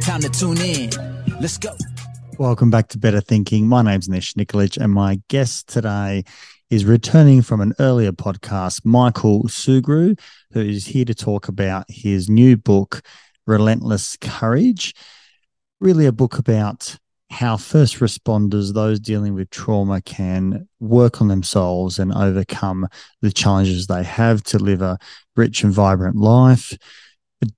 Time to tune in. Let's go. Welcome back to Better Thinking. My name's Nesh Nikolic, and my guest today is returning from an earlier podcast, Michael Sugrue, who is here to talk about his new book, Relentless Courage. Really, a book about how first responders, those dealing with trauma, can work on themselves and overcome the challenges they have to live a rich and vibrant life.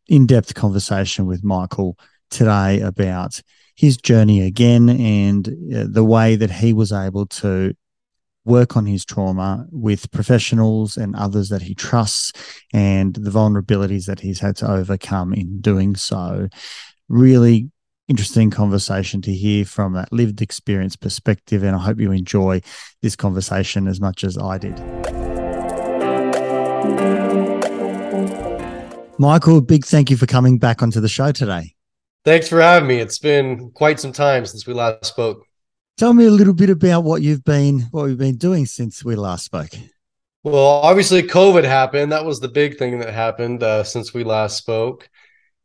In depth conversation with Michael today about his journey again and uh, the way that he was able to work on his trauma with professionals and others that he trusts and the vulnerabilities that he's had to overcome in doing so. Really interesting conversation to hear from that lived experience perspective. And I hope you enjoy this conversation as much as I did. Michael, big thank you for coming back onto the show today. Thanks for having me. It's been quite some time since we last spoke. Tell me a little bit about what you've been what we've been doing since we last spoke. Well, obviously COVID happened. That was the big thing that happened uh, since we last spoke.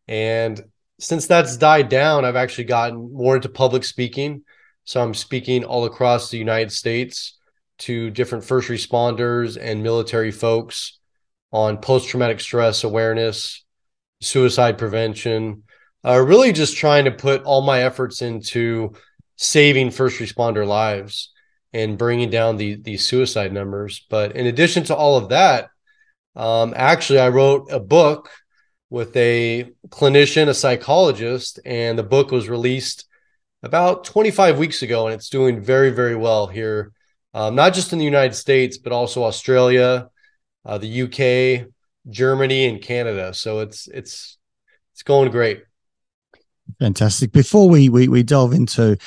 And since that's died down, I've actually gotten more into public speaking. So I'm speaking all across the United States to different first responders and military folks on post traumatic stress awareness, suicide prevention, uh, really just trying to put all my efforts into saving first responder lives and bringing down the the suicide numbers. But in addition to all of that, um, actually, I wrote a book with a clinician, a psychologist, and the book was released about 25 weeks ago, and it's doing very, very well here, um, not just in the United States, but also Australia, uh, the UK, Germany, and Canada. So it's it's it's going great. Fantastic. Before we we, we delve into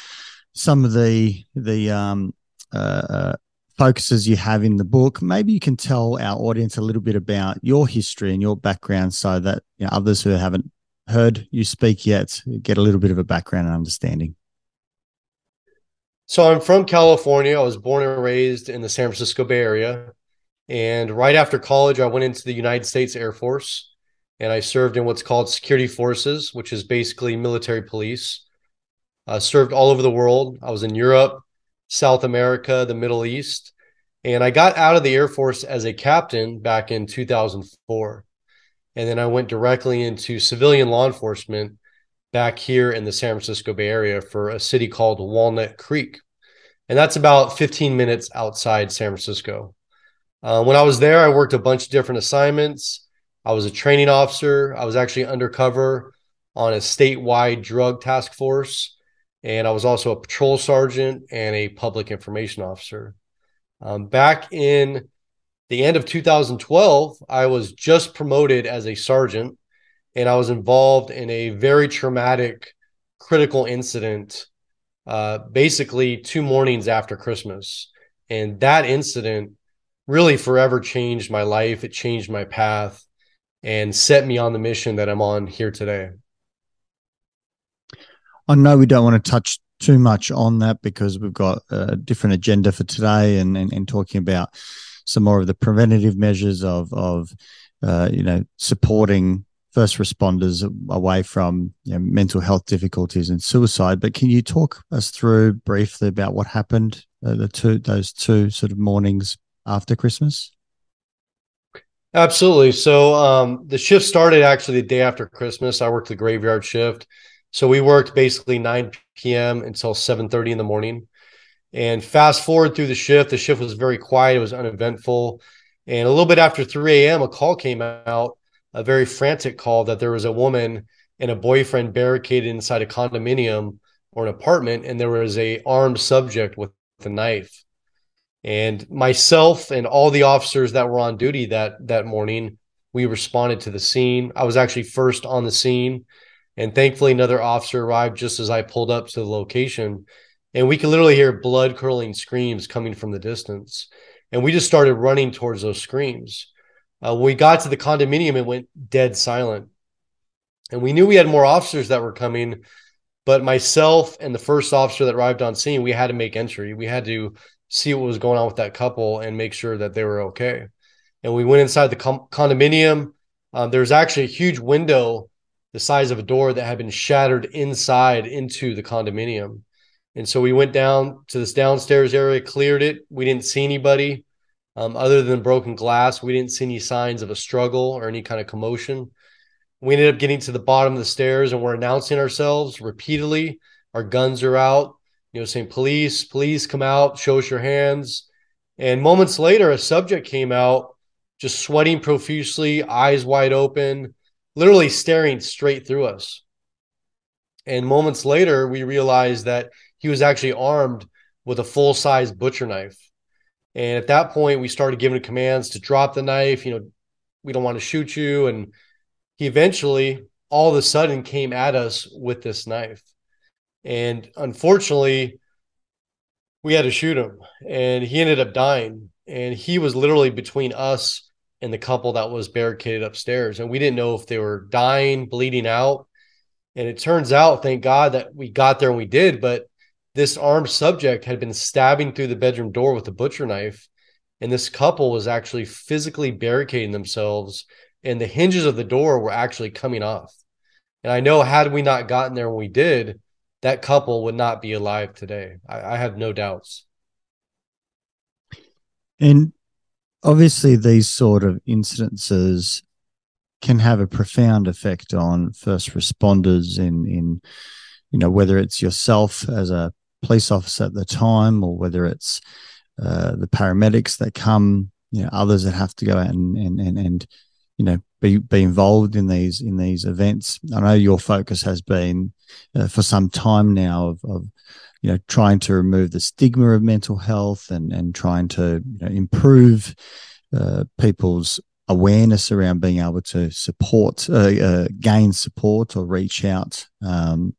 some of the the um, uh, uh focuses you have in the book. Maybe you can tell our audience a little bit about your history and your background so that you know, others who haven't heard you speak yet get a little bit of a background and understanding. So I'm from California. I was born and raised in the San Francisco Bay Area. And right after college, I went into the United States Air Force and I served in what's called security forces, which is basically military police. I served all over the world. I was in Europe, South America, the Middle East. And I got out of the Air Force as a captain back in 2004. And then I went directly into civilian law enforcement back here in the San Francisco Bay Area for a city called Walnut Creek. And that's about 15 minutes outside San Francisco. Uh, when I was there, I worked a bunch of different assignments. I was a training officer. I was actually undercover on a statewide drug task force and I was also a patrol sergeant and a public information officer. Um, back in the end of 2012, I was just promoted as a sergeant, and I was involved in a very traumatic, critical incident, uh, basically two mornings after Christmas. And that incident really forever changed my life. It changed my path and set me on the mission that I'm on here today. I know we don't want to touch too much on that because we've got a different agenda for today and, and, and talking about some more of the preventative measures of, of uh, you know, supporting first responders away from you know, mental health difficulties and suicide. But can you talk us through briefly about what happened uh, the two those two sort of mornings after Christmas? Absolutely. So um, the shift started actually the day after Christmas. I worked the graveyard shift. So we worked basically 9 p.m. until 7:30 in the morning. And fast forward through the shift, the shift was very quiet. It was uneventful. And a little bit after 3 a.m., a call came out a very frantic call that there was a woman and a boyfriend barricaded inside a condominium or an apartment, and there was a armed subject with a knife. And myself and all the officers that were on duty that that morning, we responded to the scene. I was actually first on the scene, and thankfully another officer arrived just as I pulled up to the location, and we could literally hear blood curdling screams coming from the distance. And we just started running towards those screams. Uh, when we got to the condominium, it went dead silent. And we knew we had more officers that were coming, but myself and the first officer that arrived on scene, we had to make entry. We had to see what was going on with that couple and make sure that they were okay. And we went inside the com- condominium. Um, there was actually a huge window the size of a door that had been shattered inside into the condominium. And so we went down to this downstairs area, cleared it. We didn't see anybody um, other than broken glass. We didn't see any signs of a struggle or any kind of commotion. We ended up getting to the bottom of the stairs and we're announcing ourselves repeatedly. Our guns are out, you know, saying, Police, please come out, show us your hands. And moments later, a subject came out just sweating profusely, eyes wide open, literally staring straight through us. And moments later, we realized that he was actually armed with a full size butcher knife. And at that point, we started giving commands to drop the knife. You know, we don't want to shoot you. And he eventually, all of a sudden, came at us with this knife. And unfortunately, we had to shoot him. And he ended up dying. And he was literally between us and the couple that was barricaded upstairs. And we didn't know if they were dying, bleeding out. And it turns out, thank God that we got there and we did, but this armed subject had been stabbing through the bedroom door with a butcher knife. And this couple was actually physically barricading themselves, and the hinges of the door were actually coming off. And I know, had we not gotten there when we did, that couple would not be alive today. I, I have no doubts. And obviously, these sort of incidences can have a profound effect on first responders in in you know whether it's yourself as a police officer at the time or whether it's uh, the paramedics that come you know others that have to go out and and and, and you know be be involved in these in these events i know your focus has been uh, for some time now of, of you know trying to remove the stigma of mental health and and trying to you know, improve uh, people's awareness around being able to support, uh, uh, gain support, or reach out. Um,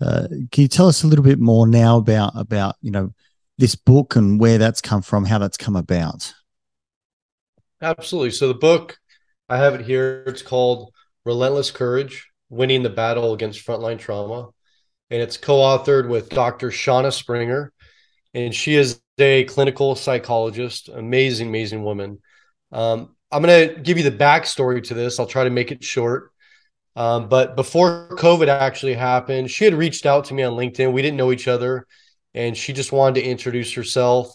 uh, can you tell us a little bit more now about about you know this book and where that's come from, how that's come about? Absolutely. So the book, I have it here. It's called "Relentless Courage: Winning the Battle Against Frontline Trauma," and it's co-authored with Dr. Shauna Springer, and she is a clinical psychologist, amazing, amazing woman. Um, I'm going to give you the backstory to this. I'll try to make it short. Um, but before COVID actually happened, she had reached out to me on LinkedIn. We didn't know each other, and she just wanted to introduce herself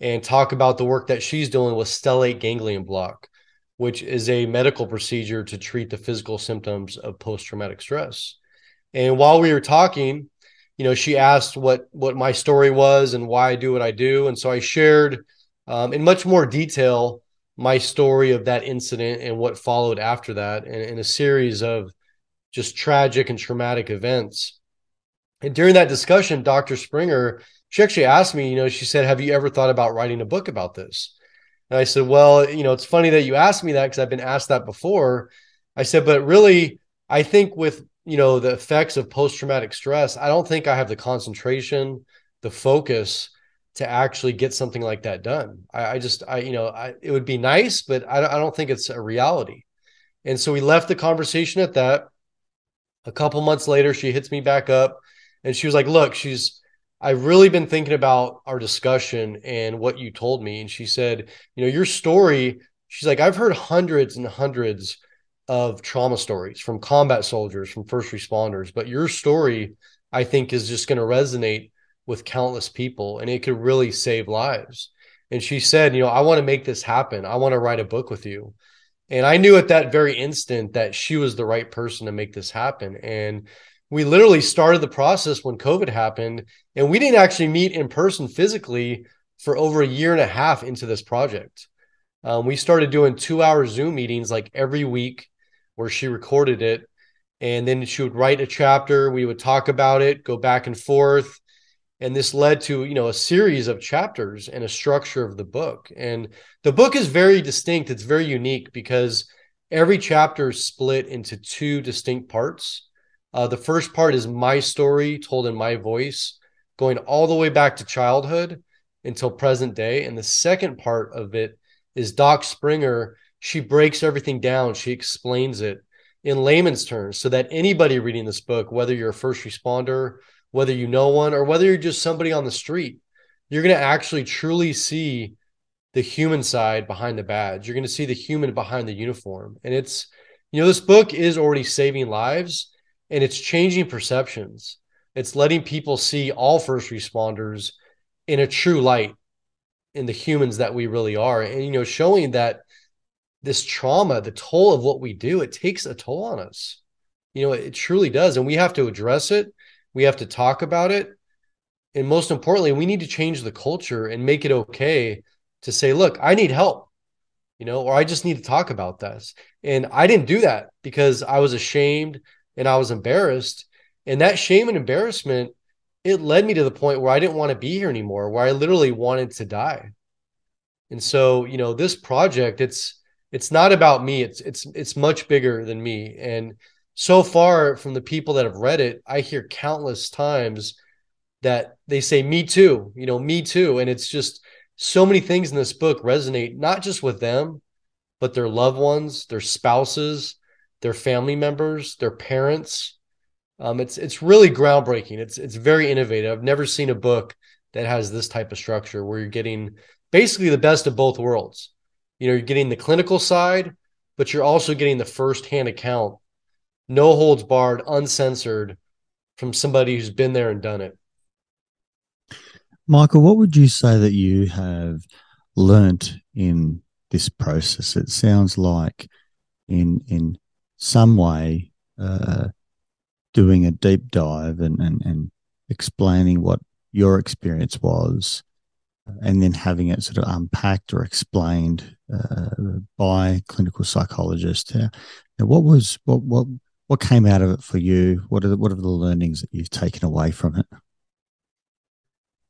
and talk about the work that she's doing with stellate ganglion block, which is a medical procedure to treat the physical symptoms of post traumatic stress. And while we were talking, you know, she asked what what my story was and why I do what I do, and so I shared um, in much more detail my story of that incident and what followed after that and, and a series of just tragic and traumatic events. And during that discussion, Dr. Springer, she actually asked me, you know, she said, Have you ever thought about writing a book about this? And I said, Well, you know, it's funny that you asked me that because I've been asked that before. I said, But really, I think with, you know, the effects of post traumatic stress, I don't think I have the concentration, the focus to actually get something like that done. I, I just, I, you know, I, it would be nice, but I, I don't think it's a reality. And so we left the conversation at that. A couple months later, she hits me back up and she was like, Look, she's, I've really been thinking about our discussion and what you told me. And she said, You know, your story, she's like, I've heard hundreds and hundreds of trauma stories from combat soldiers, from first responders, but your story, I think, is just going to resonate with countless people and it could really save lives. And she said, You know, I want to make this happen. I want to write a book with you. And I knew at that very instant that she was the right person to make this happen. And we literally started the process when COVID happened, and we didn't actually meet in person physically for over a year and a half into this project. Um, we started doing two hour Zoom meetings like every week. where she recorded it. And then she would write a chapter. We would talk about it, go back and forth. And this led to, you know, a series of chapters and a structure of the book. And the book is very distinct. It's very unique because every chapter is split into two distinct parts. Uh, the first part is my story told in my voice, going all the way back to childhood until present day. And the second part of it is Doc Springer. She breaks everything down, she explains it in layman's terms so that anybody reading this book, whether you're a first responder, whether you know one, or whether you're just somebody on the street, you're going to actually truly see the human side behind the badge. You're going to see the human behind the uniform. And it's, you know, this book is already saving lives and it's changing perceptions. It's letting people see all first responders in a true light in the humans that we really are. And you know showing that this trauma the toll of what we do it takes a toll on us. You know it truly does and we have to address it. We have to talk about it. And most importantly we need to change the culture and make it okay to say look i need help you know or i just need to talk about this. And i didn't do that because i was ashamed and i was embarrassed and that shame and embarrassment it led me to the point where I didn't want to be here anymore, where I literally wanted to die. And so, you know, this project, it's it's not about me. It's it's it's much bigger than me. And so far from the people that have read it, I hear countless times that they say, Me too, you know, me too. And it's just so many things in this book resonate, not just with them, but their loved ones, their spouses, their family members, their parents, um, it's it's really groundbreaking. It's it's very innovative. I've never seen a book that has this type of structure where you're getting basically the best of both worlds. You know, you're getting the clinical side, but you're also getting the firsthand account, no holds barred, uncensored, from somebody who's been there and done it. Michael, what would you say that you have learnt in this process? It sounds like, in in some way, uh, doing a deep dive and, and, and explaining what your experience was and then having it sort of unpacked or explained uh, by clinical psychologists. Uh, what was what what what came out of it for you? What are the, what are the learnings that you've taken away from it?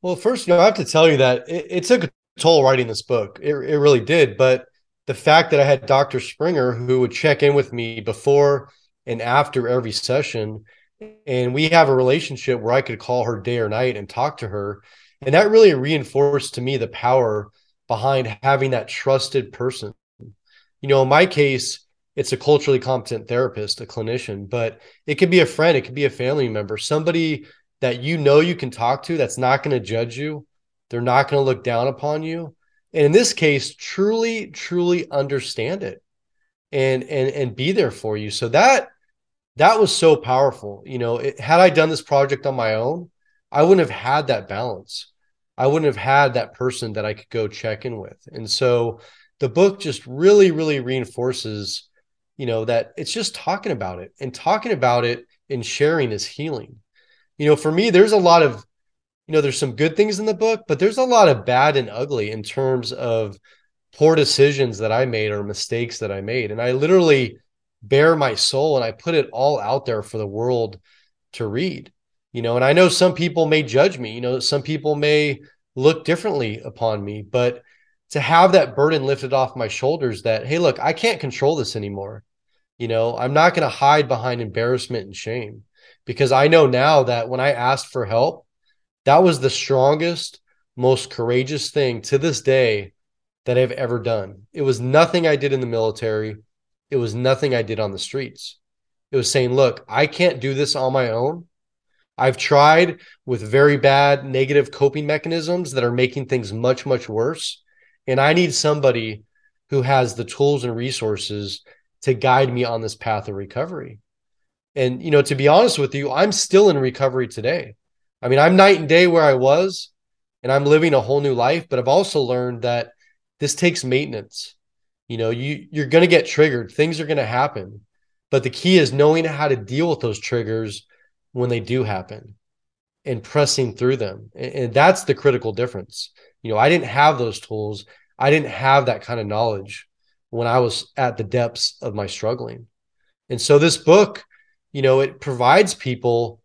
Well, first, you know, I have to tell you that it, it took a toll writing this book. It, it really did. But the fact that I had Dr. Springer who would check in with me before and after every session and we have a relationship where I could call her day or night and talk to her. And that really reinforced to me the power behind having that trusted person. You know, in my case, it's a culturally competent therapist, a clinician, but it could be a friend, it could be a family member, somebody that you know you can talk to that's not going to judge you. They're not going to look down upon you. And in this case, truly, truly understand it and and and be there for you. So that that was so powerful. You know, it, had I done this project on my own, I wouldn't have had that balance. I wouldn't have had that person that I could go check in with. And so the book just really, really reinforces, you know, that it's just talking about it and talking about it and sharing is healing. You know, for me, there's a lot of, you know, there's some good things in the book, but there's a lot of bad and ugly in terms of poor decisions that I made or mistakes that I made. And I literally, bare my soul and I put it all out there for the world to read. You know, and I know some people may judge me, you know, some people may look differently upon me, but to have that burden lifted off my shoulders that, hey, look, I can't control this anymore. You know, I'm not going to hide behind embarrassment and shame because I know now that when I asked for help, that was the strongest, most courageous thing to this day that I've ever done. It was nothing I did in the military. It was nothing I did on the streets. It was saying, look, I can't do this on my own. I've tried with very bad negative coping mechanisms that are making things much, much worse. And I need somebody who has the tools and resources to guide me on this path of recovery. And, you know, to be honest with you, I'm still in recovery today. I mean, I'm night and day where I was, and I'm living a whole new life, but I've also learned that this takes maintenance. You know, you you're going to get triggered. Things are going to happen. But the key is knowing how to deal with those triggers when they do happen and pressing through them. And, and that's the critical difference. You know, I didn't have those tools. I didn't have that kind of knowledge when I was at the depths of my struggling. And so this book, you know, it provides people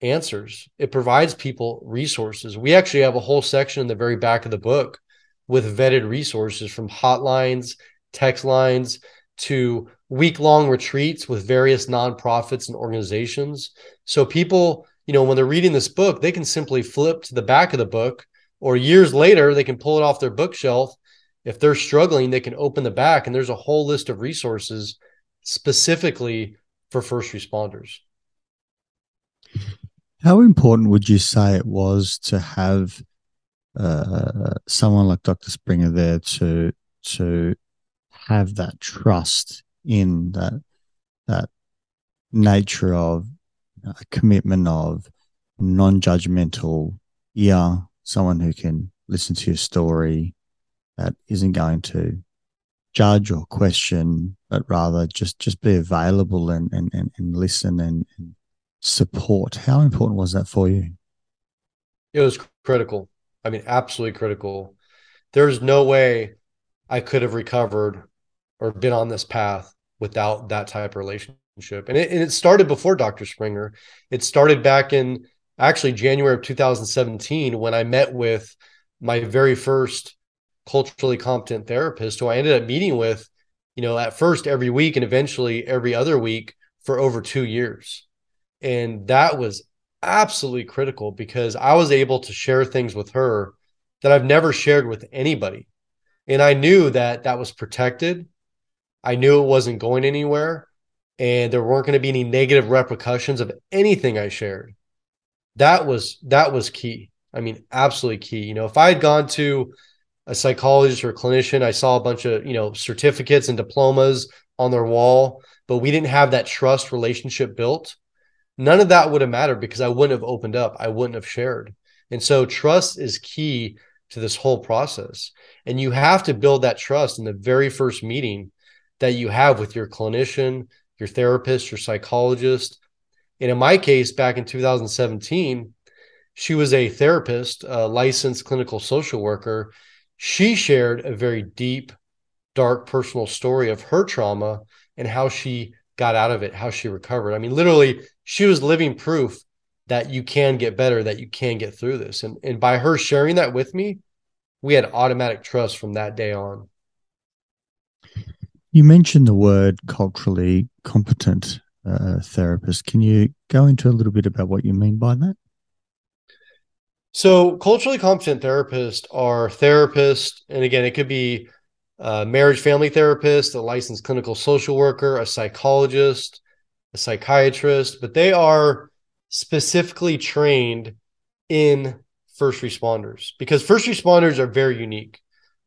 answers. It provides people resources. We actually have a whole section in the very back of the book with vetted resources from hotlines, text lines to week long retreats with various nonprofits and organizations. So people, you know, when they're reading this book, they can simply flip to the back of the book or years later they can pull it off their bookshelf. If they're struggling, they can open the back and there's a whole list of resources specifically for first responders. How important would you say it was to have uh, someone like Dr. Springer there to to have that trust in that that nature of a commitment of non-judgmental yeah someone who can listen to your story that isn't going to judge or question but rather just just be available and and and, and listen and, and support. How important was that for you? It was critical. I mean, absolutely critical. There's no way I could have recovered or been on this path without that type of relationship. And it, and it started before Dr. Springer. It started back in actually January of 2017 when I met with my very first culturally competent therapist who I ended up meeting with, you know, at first every week and eventually every other week for over two years. And that was absolutely critical because I was able to share things with her that I've never shared with anybody. And I knew that that was protected. I knew it wasn't going anywhere and there weren't going to be any negative repercussions of anything I shared. That was that was key. I mean, absolutely key. You know, if I had gone to a psychologist or a clinician, I saw a bunch of, you know, certificates and diplomas on their wall, but we didn't have that trust relationship built none of that would have mattered because I wouldn't have opened up. I wouldn't have shared. And so trust is key to this whole process. And you have to build that trust in the very first meeting that you have with your clinician, your therapist, your psychologist. And in my case, back in 2017, she was a therapist, a licensed clinical social worker. She shared a very deep, dark personal story of her trauma and how she got out of it, how she recovered. I mean, literally, she was living proof that you can get better, that you can get through this. And, and by her sharing that with me, we had automatic trust from that day on. You mentioned the word culturally competent uh, therapist. Can you go into a little bit about what you mean by that? So, culturally competent therapists are therapists, and again, it could be a marriage family therapist, a licensed clinical social worker, a psychologist, a psychiatrist, but they are specifically trained in first responders because first responders are very unique.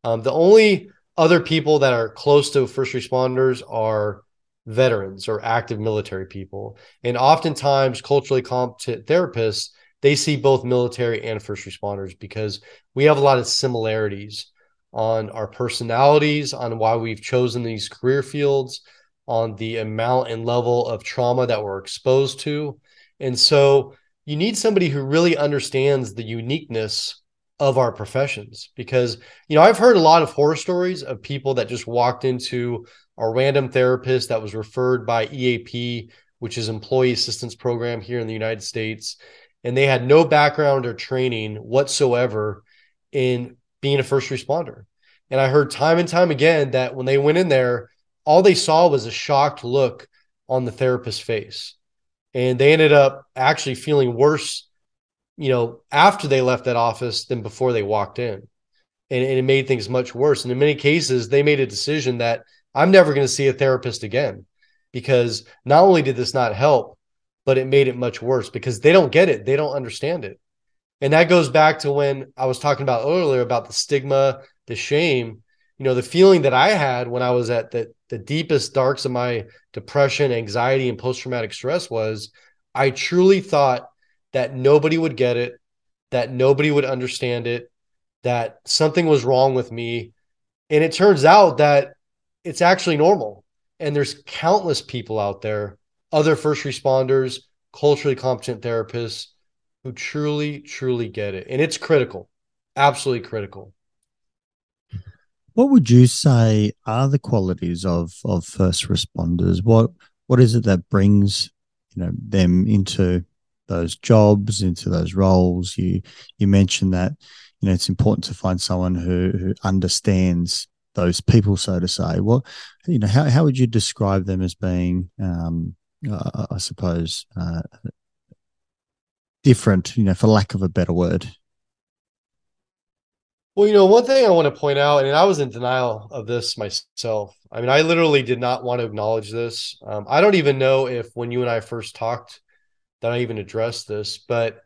Um, the only other people that are close to first responders are veterans or active military people. And oftentimes, culturally competent therapists, they see both military and first responders because we have a lot of similarities on our personalities, on why we've chosen these career fields, on the amount and level of trauma that we're exposed to. And so you need somebody who really understands the uniqueness of our professions because you know I've heard a lot of horror stories of people that just walked into a random therapist that was referred by EAP which is employee assistance program here in the United States and they had no background or training whatsoever in being a first responder and I heard time and time again that when they went in there all they saw was a shocked look on the therapist's face. And they ended up actually feeling worse, you know, after they left that office than before they walked in. And, and it made things much worse. And in many cases, they made a decision that I'm never going to see a therapist again because not only did this not help, but it made it much worse because they don't get it. They don't understand it. And that goes back to when I was talking about earlier about the stigma, the shame you know the feeling that i had when i was at the, the deepest darks of my depression anxiety and post-traumatic stress was i truly thought that nobody would get it that nobody would understand it that something was wrong with me. And it turns out that it's actually normal. And there's countless people out there other first responders culturally competent therapists who truly truly get it. And it's critical absolutely critical what would you say are the qualities of of first responders? What what is it that brings you know them into those jobs, into those roles? You you mentioned that you know it's important to find someone who who understands those people, so to say. What you know, how how would you describe them as being? Um, uh, I suppose uh, different, you know, for lack of a better word. Well, you know, one thing I want to point out, and I was in denial of this myself. I mean, I literally did not want to acknowledge this. Um, I don't even know if when you and I first talked that I even addressed this, but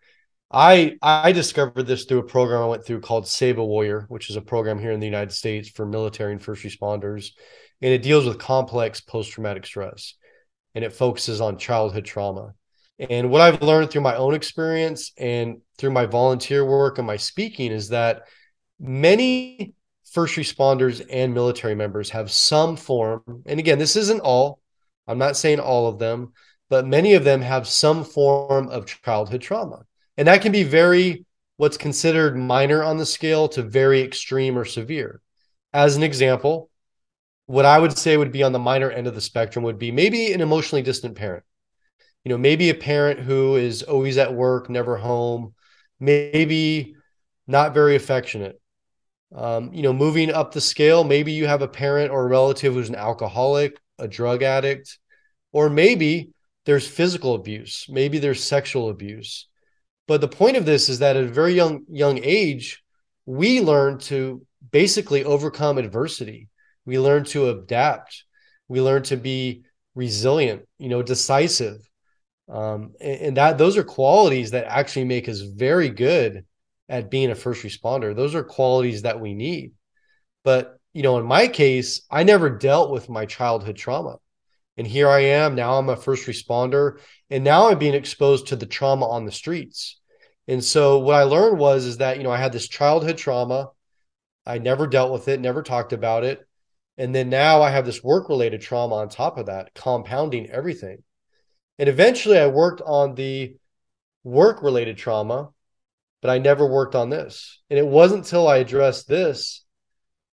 I I discovered this through a program I went through called Save a Warrior, which is a program here in the United States for military and first responders, and it deals with complex post traumatic stress, and it focuses on childhood trauma. And what I've learned through my own experience and through my volunteer work and my speaking is that many first responders and military members have some form, and again, this isn't all, I'm not saying all of them, but many of them have some form of childhood trauma. And that can be very, what's considered minor on the scale to very extreme or severe. As an example, what I would say would be on the minor end of the spectrum would be maybe an emotionally distant parent. You know, maybe a parent who is always at work, never home, maybe not very affectionate, um, you know, moving up the scale, maybe you have a parent or a relative who's an alcoholic, a drug addict, or maybe there's physical abuse, maybe there's sexual abuse. But the point of this is that at a very young young age, we learn to basically overcome adversity. We learn to adapt. We learn to be resilient, you know, decisive. Um, and, and that those are qualities that actually make us very good at being a first responder. Those are qualities that we need. But, you know, in my case, I never dealt with my childhood trauma. And here I am. Now I'm a first responder. And now I'm being exposed to the trauma on the streets. And so what I learned was is that, you know, I had this childhood trauma. I never dealt with it, never talked about it. And then now I have this work related trauma on top of that, compounding everything. And eventually I worked on the work related trauma but I never worked on this. And it wasn't until I addressed this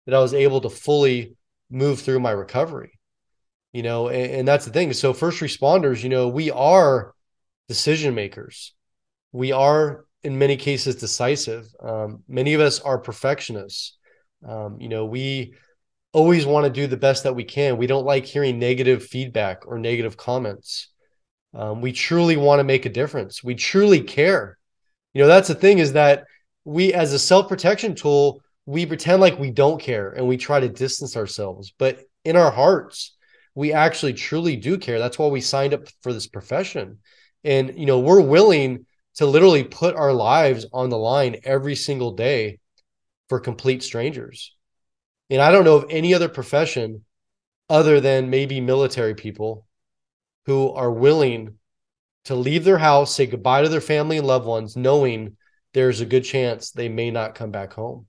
that I was able to fully move through my recovery. You know, and, and that's the thing. So first responders, you know, we are decision makers. We are in many cases decisive. Um, many of us are perfectionists. Um, you know, we always want to do the best that we can. We don't like hearing negative feedback or negative comments. Um, we truly want to make a difference. We truly care. You know, that's the thing is that we, as a self protection tool, we pretend like we don't care and we try to distance ourselves. But in our hearts, we actually truly do care. That's why we signed up for this profession. And, you know, we're willing to literally put our lives on the line every single day for complete strangers. And I don't know of any other profession other than maybe military people who are willing to leave their house, say goodbye to their family and loved ones, knowing there's a good chance they may not come back home.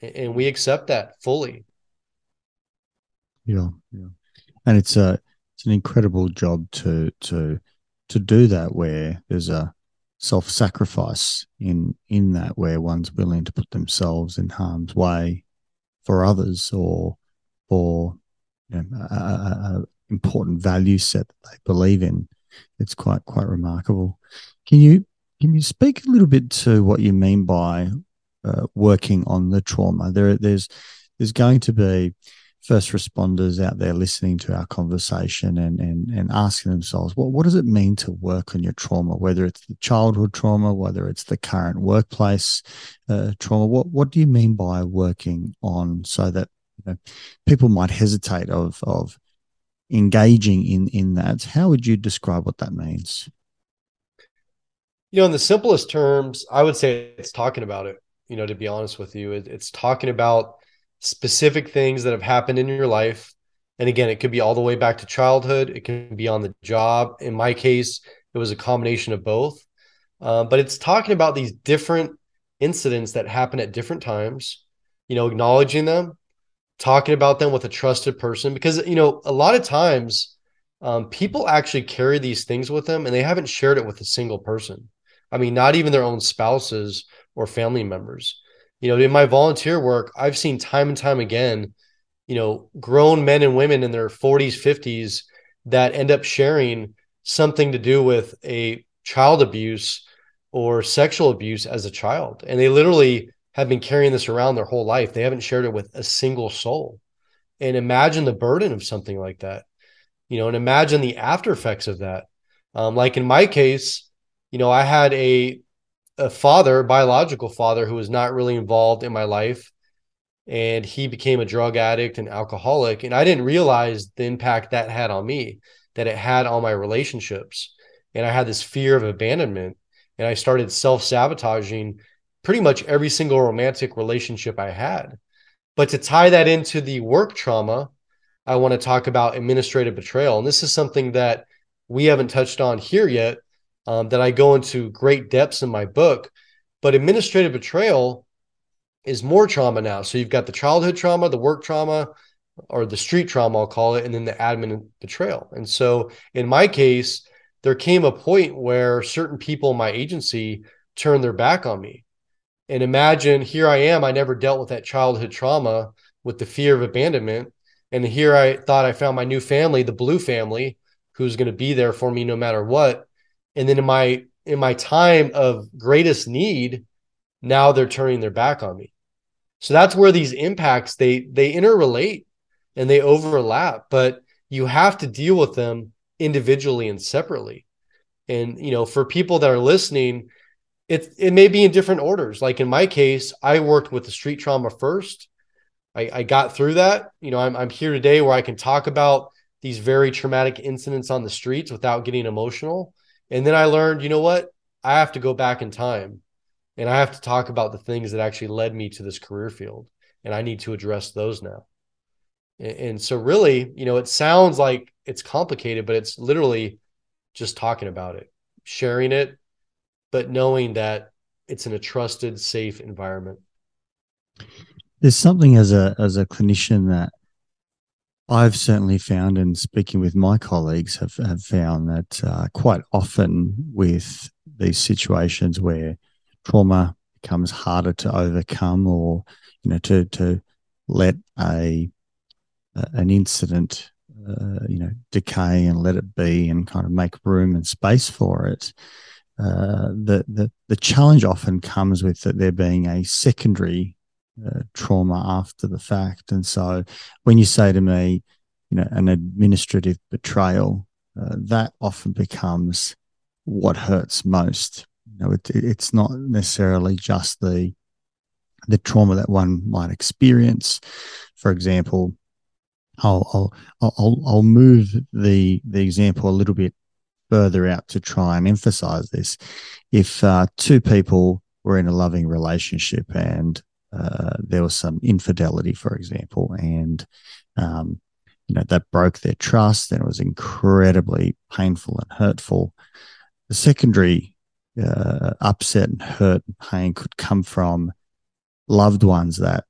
And we accept that fully. Yeah, yeah. And it's a it's an incredible job to to to do that where there's a self-sacrifice in in that where one's willing to put themselves in harm's way for others or for you know, a, a, important value set that they believe in it's quite quite remarkable. Can you can you speak a little bit to what you mean by uh, working on the trauma? There there's there's going to be first responders out there listening to our conversation and and and asking themselves what what does it mean to work on your trauma whether it's the childhood trauma whether it's the current workplace uh, trauma what what do you mean by working on so that you know, people might hesitate of of engaging in in that. How would you describe what that means? You know in the simplest terms i would say it's talking about it you know to be honest with you. It, it's talking about specific things that have happened in your life. And again it could be all the way back to childhood. It can be on the job. In my case it was a combination of both. Uh, but it's talking about these different incidents that happen at different times you know acknowledging them talking about them with a trusted person because you know a lot of times um, people actually carry these things with them and they haven't shared it with a single person i mean not even their own spouses or family members you know in my volunteer work i've seen time and time again you know grown men and women in their 40s 50s that end up sharing something to do with a child abuse or sexual abuse as a child. And they literally have been carrying this around their whole life. They haven't shared it with a single soul. And imagine the burden of something like that, you know, and imagine the after effects of that. Um, like in my case, you know, I had a a father, biological father, who was not really involved in my life, and he became a drug addict and alcoholic, and I didn't realize the impact that had on me, that it had on my relationships, and I had this fear of abandonment, and I started self sabotaging pretty much every single romantic relationship I had but to tie that into the work trauma, I want to talk about administrative betrayal. And this is something that we haven't touched on here yet, um, that I go into great depths in my book. But administrative betrayal is more trauma now. So you've got the childhood trauma, the work trauma, or the street trauma, I'll call it, and then the admin betrayal. And so in my case, there came a point where certain people in my agency turned their back on me. And imagine here I am, I never dealt with that childhood trauma with the fear of abandonment. And here I thought I found my new family, the blue family, who's going to be there for me no matter what. And then in my in my time of greatest need, now they're turning their back on me. So that's where these impacts they they interrelate and they overlap, but you have to deal with them individually and separately. And you know, for people that are listening, it it may be in different orders. Like in my case, I worked with the street trauma first. I, I got through that. You know, I'm I'm here today where I can talk about these very traumatic incidents on the streets without getting emotional. And then I learned, you know what? I have to go back in time and I have to talk about the things that actually led me to this career field. And I need to address those now. And, and so, really, you know, it sounds like it's complicated, but it's literally just talking about it, sharing it, but knowing that it's in a trusted, safe environment. There's something as a as a clinician that I've certainly found, and speaking with my colleagues, have, have found that uh, quite often with these situations where trauma becomes harder to overcome, or you know, to to let a, a an incident, uh, you know, decay and let it be, and kind of make room and space for it. Uh, the, the the challenge often comes with that there being a secondary uh, trauma after the fact, and so when you say to me, you know, an administrative betrayal, uh, that often becomes what hurts most. You know, it, it's not necessarily just the the trauma that one might experience. For example, I'll I'll I'll, I'll move the the example a little bit further out to try and emphasize this. If uh, two people were in a loving relationship and uh, there was some infidelity, for example, and um, you know that broke their trust and it was incredibly painful and hurtful. The secondary uh, upset and hurt and pain could come from loved ones that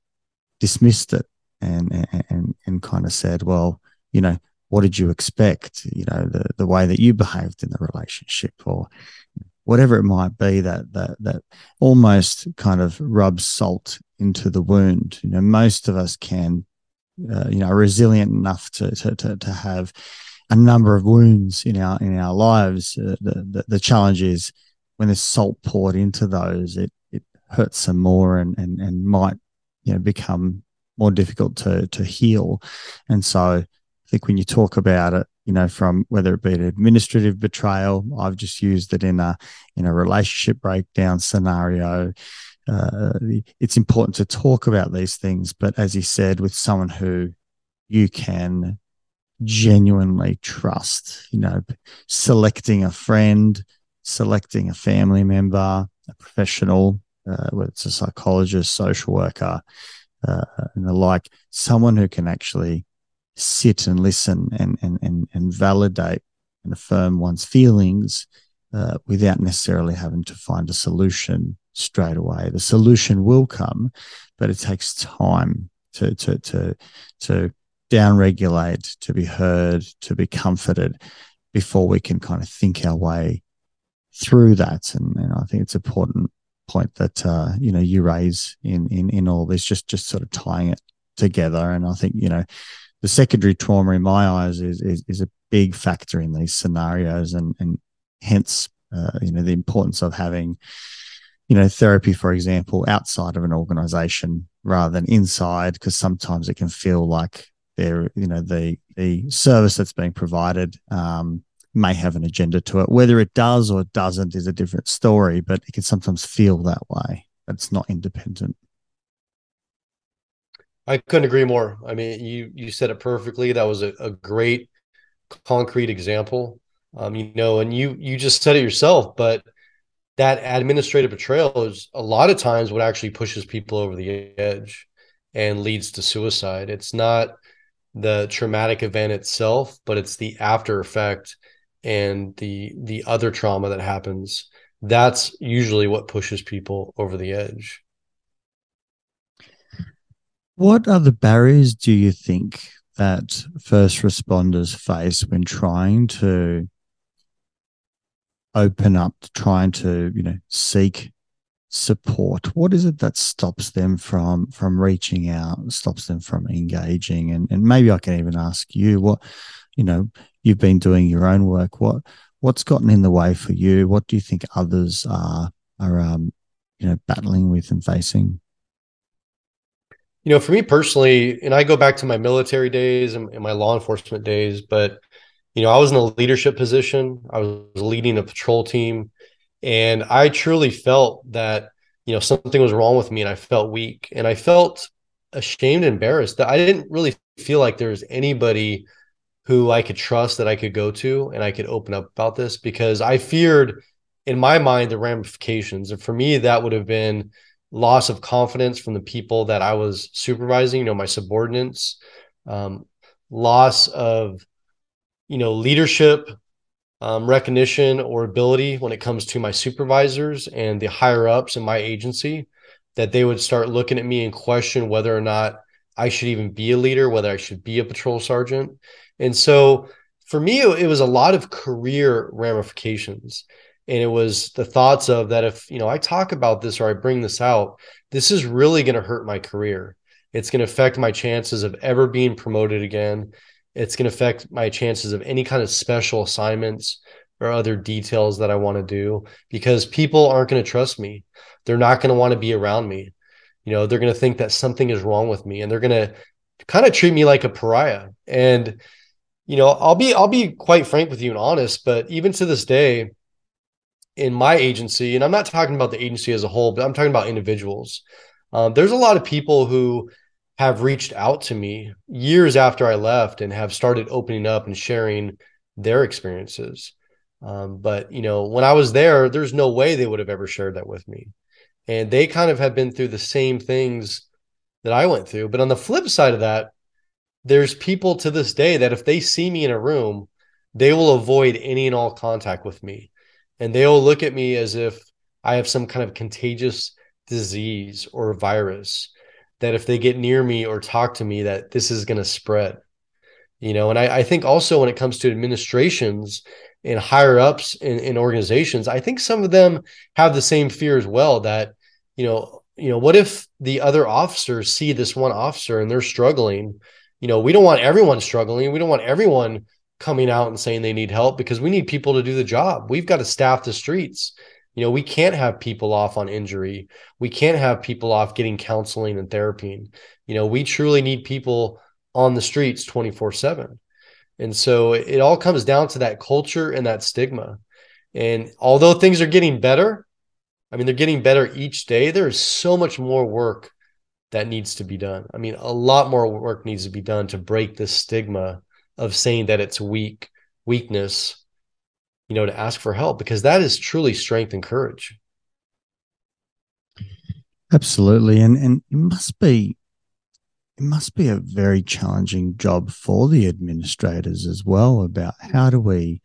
dismissed it and and and kind of said, well, you know, what did you expect? You know, the, the way that you behaved in the relationship or whatever it might be that, that, that almost kind of rubs salt into the wound. You know, most of us can, uh, you know, resilient enough to, to, to, to have a number of wounds in our, in our lives. Uh, the, the, the challenge is when there's salt poured into those, it, it hurts some more and, and, and might, you know, become more difficult to, to heal. And so, think when you talk about it, you know, from whether it be an administrative betrayal, I've just used it in a in a relationship breakdown scenario. Uh, it's important to talk about these things, but as you said, with someone who you can genuinely trust, you know, selecting a friend, selecting a family member, a professional, uh, whether it's a psychologist, social worker, uh, and the like, someone who can actually sit and listen and and and, and validate and affirm one's feelings uh, without necessarily having to find a solution straight away. The solution will come, but it takes time to to to to downregulate, to be heard, to be comforted before we can kind of think our way through that. And, and I think it's an important point that uh, you know you raise in in in all this, just just sort of tying it together. And I think you know the secondary trauma in my eyes is, is, is a big factor in these scenarios, and and hence uh, you know the importance of having you know therapy, for example, outside of an organization rather than inside, because sometimes it can feel like they're you know the the service that's being provided um, may have an agenda to it. Whether it does or doesn't is a different story, but it can sometimes feel that way. It's not independent. I couldn't agree more. I mean, you you said it perfectly. That was a, a great concrete example. Um, you know, and you you just said it yourself, but that administrative betrayal is a lot of times what actually pushes people over the edge and leads to suicide. It's not the traumatic event itself, but it's the after effect and the the other trauma that happens. That's usually what pushes people over the edge. What other barriers do you think that first responders face when trying to open up, trying to, you know, seek support? What is it that stops them from from reaching out, stops them from engaging? And and maybe I can even ask you what, you know, you've been doing your own work. What what's gotten in the way for you? What do you think others are are um, you know battling with and facing? You know, for me personally, and I go back to my military days and, and my law enforcement days, but you know, I was in a leadership position. I was leading a patrol team, and I truly felt that you know something was wrong with me, and I felt weak, and I felt ashamed, and embarrassed that I didn't really feel like there was anybody who I could trust that I could go to and I could open up about this because I feared in my mind the ramifications. And for me, that would have been loss of confidence from the people that I was supervising, you know, my subordinates, um, loss of, you know, leadership, um, recognition or ability when it comes to my supervisors and the higher ups in my agency, that they would start looking at me and question whether or not I should even be a leader, whether I should be a patrol sergeant. And so for me, it was a lot of career ramifications. And it was the thoughts of that if, you know, I talk about this or I bring this out, this is really going to hurt my career. It's going to affect my chances of ever being promoted again. It's going to affect my chances of any kind of special assignments or other details that I want to do because people aren't going to trust me. They're not going to want to be around me. You know, they're going to think that something is wrong with me and they're going to kind of treat me like a pariah. And you know, I'll be I'll be quite frank with you and honest, but even to this day, in my agency, and I'm not talking about the agency as a whole, but I'm talking about individuals. Um, there's a lot of people who have reached out to me years after I left and have started opening up and sharing their experiences. Um, but you know, when I was there, there's no way they would have ever shared that with me, and they kind of have been through the same things that I went through. But on the flip side of that, there's people to this day that if they see me in a room, they will avoid any and all contact with me. And they will look at me as if I have some kind of contagious disease or virus that if they get near me or talk to me, that this is going to spread. You know, and I, I, think also when it comes to administrations and higher ups in, in organizations, I think some of them have the same fear as well that, you know, you know, what if the other officers see this one officer and they're struggling you know, we don't want everyone struggling. We don't want everyone coming out and saying they need help because we need people to do the job. We've got to staff the streets. You know, we can't have people off on injury. We can't have people off getting counseling and therapy. You know, we truly need people on the streets 24 7. And so it all comes down to that culture and that stigma. And although things are getting better, I mean, they're getting better each day, there is so much more work that needs to be done. I mean, a lot more work needs to be done to break the stigma of saying that it's weak, weakness, you know, to ask for help because that is truly strength and courage. Absolutely. And and it must be it must be a very challenging job for the administrators as well about how do we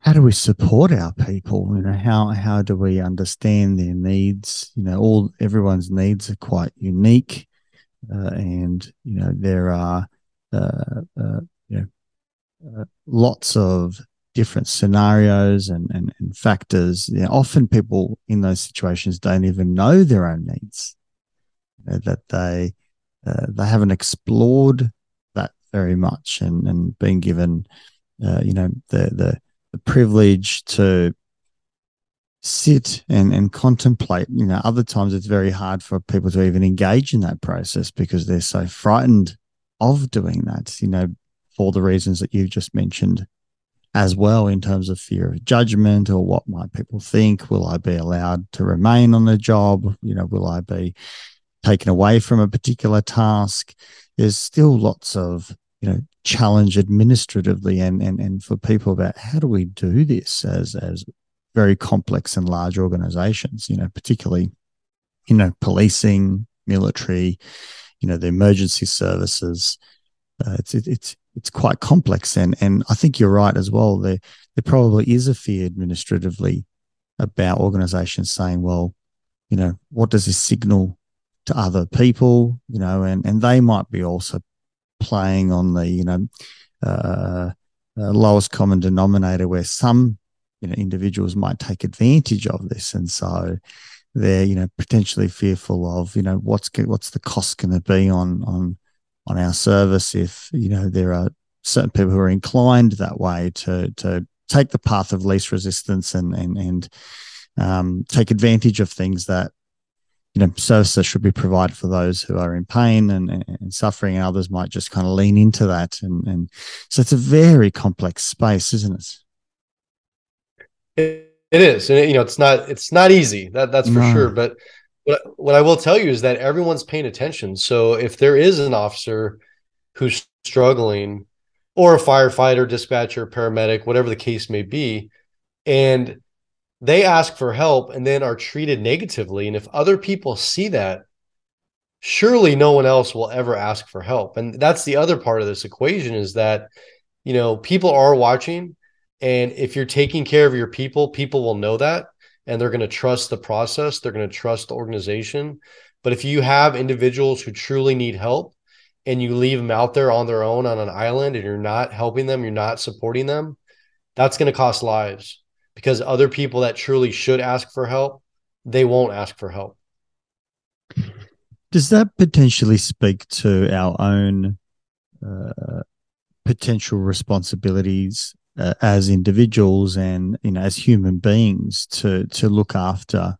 how do we support our people? You know, how how do we understand their needs? You know, all everyone's needs are quite unique, uh, and you know there are uh, uh, you know uh, lots of different scenarios and and, and factors. You know, often people in those situations don't even know their own needs, you know, that they uh, they haven't explored that very much and and been given uh, you know the, the the privilege to sit and and contemplate you know other times it's very hard for people to even engage in that process because they're so frightened of doing that you know for the reasons that you've just mentioned as well in terms of fear of judgment or what might people think. Will i be allowed to remain on the job? You know will i be taken away from a particular task? There's still lots of you know challenge administratively and and and for people about how do we do this as as very complex and large organizations, you know, particularly, you know, policing, military, you know, the emergency services. Uh, it's it, it's it's quite complex, and and I think you're right as well. There there probably is a fear administratively about organizations saying, well, you know, what does this signal to other people, you know, and and they might be also playing on the you know uh, uh, lowest common denominator where some you know individuals might take advantage of this, and so they're you know potentially fearful of you know what's what's the cost going to be on on on our service if you know there are certain people who are inclined that way to to take the path of least resistance and and and um, take advantage of things that you know services should be provided for those who are in pain and, and suffering and others might just kind of lean into that. And and so it's a very complex space isn't it it, is, and you know, it's not it's not easy. That that's for no. sure. But what what I will tell you is that everyone's paying attention. So if there is an officer who's struggling, or a firefighter, dispatcher, paramedic, whatever the case may be, and they ask for help and then are treated negatively, and if other people see that, surely no one else will ever ask for help. And that's the other part of this equation is that you know people are watching and if you're taking care of your people, people will know that and they're going to trust the process. They're going to trust the organization. But if you have individuals who truly need help and you leave them out there on their own on an island and you're not helping them, you're not supporting them, that's going to cost lives because other people that truly should ask for help, they won't ask for help. Does that potentially speak to our own uh, potential responsibilities uh, as individuals and you know as human beings to to look after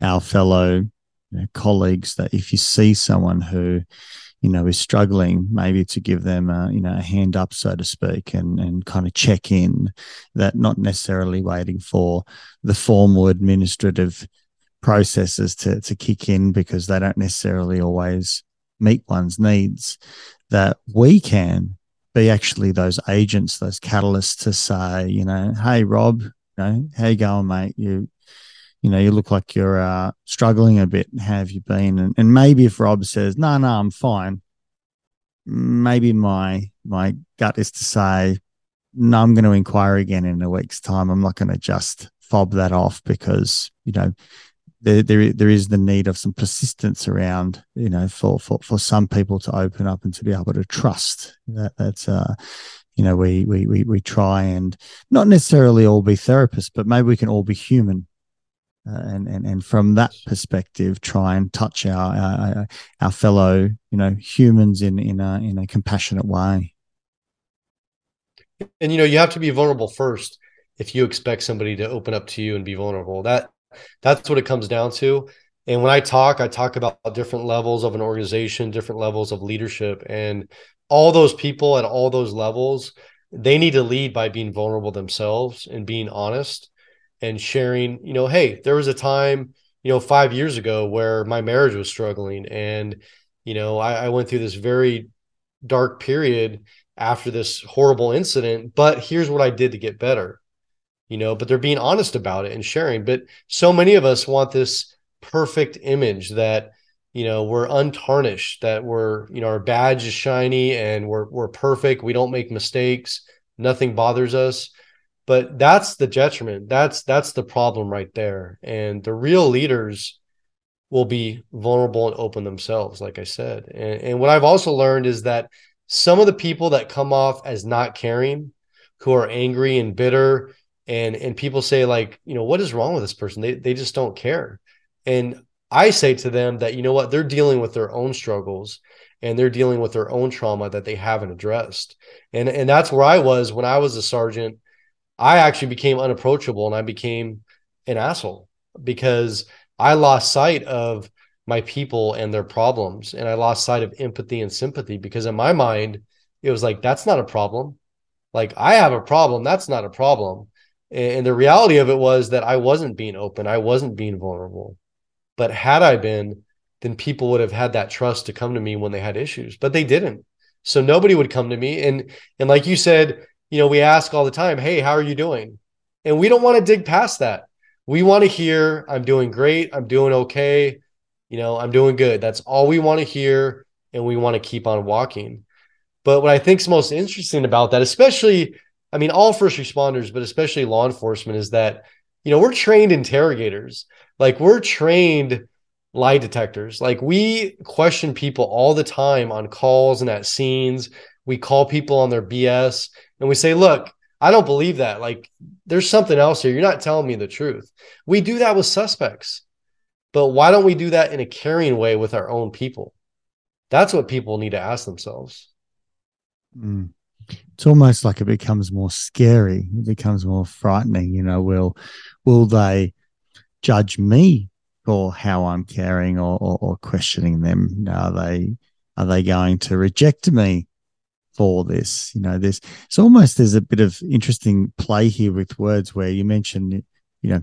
our fellow you know, colleagues that if you see someone who you know is struggling maybe to give them a you know a hand up so to speak and and kind of check in that not necessarily waiting for the formal administrative processes to to kick in because they don't necessarily always meet one's needs that we can be actually those agents, those catalysts to say, you know, hey Rob, you know, how you going, mate? You, you know, you look like you're uh, struggling a bit. How have you been? And, and maybe if Rob says, no, no, I'm fine. Maybe my my gut is to say, no, I'm going to inquire again in a week's time. I'm not going to just fob that off because you know there, there, there is the need of some persistence around, you know, for, for, for some people to open up and to be able to trust that that's, uh, you know, we, we, we, we try and not necessarily all be therapists, but maybe we can all be human. Uh, and, and, and from that perspective, try and touch our, our, our fellow, you know, humans in, in a, in a compassionate way. And, you know, you have to be vulnerable first if you expect somebody to open up to you and be vulnerable. That that's what it comes down to. And when I talk, I talk about different levels of an organization, different levels of leadership, and all those people at all those levels, they need to lead by being vulnerable themselves and being honest and sharing, you know, hey, there was a time, you know, five years ago where my marriage was struggling. And, you know, I, I went through this very dark period after this horrible incident, but here's what I did to get better you know, but they're being honest about it and sharing. But so many of us want this perfect image that, you know, we're untarnished, that we're, you know, our badge is shiny and we're we're perfect. We don't make mistakes. Nothing bothers us. But that's the detriment. That's that's the problem right there. And the real leaders will be vulnerable and open themselves, like I said. And, and what I've also learned is that some of the people that come off as not caring, who are angry and bitter, and and people say like you know what is wrong with this person they they just don't care and I say to them that, you know what, they're dealing with their own struggles and they're dealing with their own trauma that they haven't addressed. And, and that's where I was when I was a sergeant. I actually became unapproachable and I became an asshole because I lost sight of my people and their problems. And I lost sight of empathy and sympathy because in my mind, it was like, that's not a problem. Like, I have a problem. That's not a problem. And the reality of it was that I wasn't being open, I wasn't being vulnerable. But had I been, then people would have had that trust to come to me when they had issues, but they didn't. So nobody would come to me. And and like you said, you know, we ask all the time, "Hey, how are you doing?" And we don't want to dig past that. We want to hear, "I'm doing great. I'm doing okay. You know, I'm doing good." That's all we want to hear, and we want to keep on walking. But what I think is most interesting about that, especially, I mean, all first responders, but especially law enforcement, is that you know we're trained interrogators. Like we're trained lie detectors. Like we question people all the time on calls and at scenes. We call people on their BS and we say, look, I don't believe that. Like there's something else here. You're not telling me the truth. We do that with suspects. But why don't we do that in a caring way with our own people? That's what people need to ask themselves. Mm. It's almost like it becomes more scary. It becomes more frightening. You know, will will they judge me for how I'm caring or, or, or questioning them? Are they are they going to reject me for this? You know, there's it's almost there's a bit of interesting play here with words where you mentioned, you know,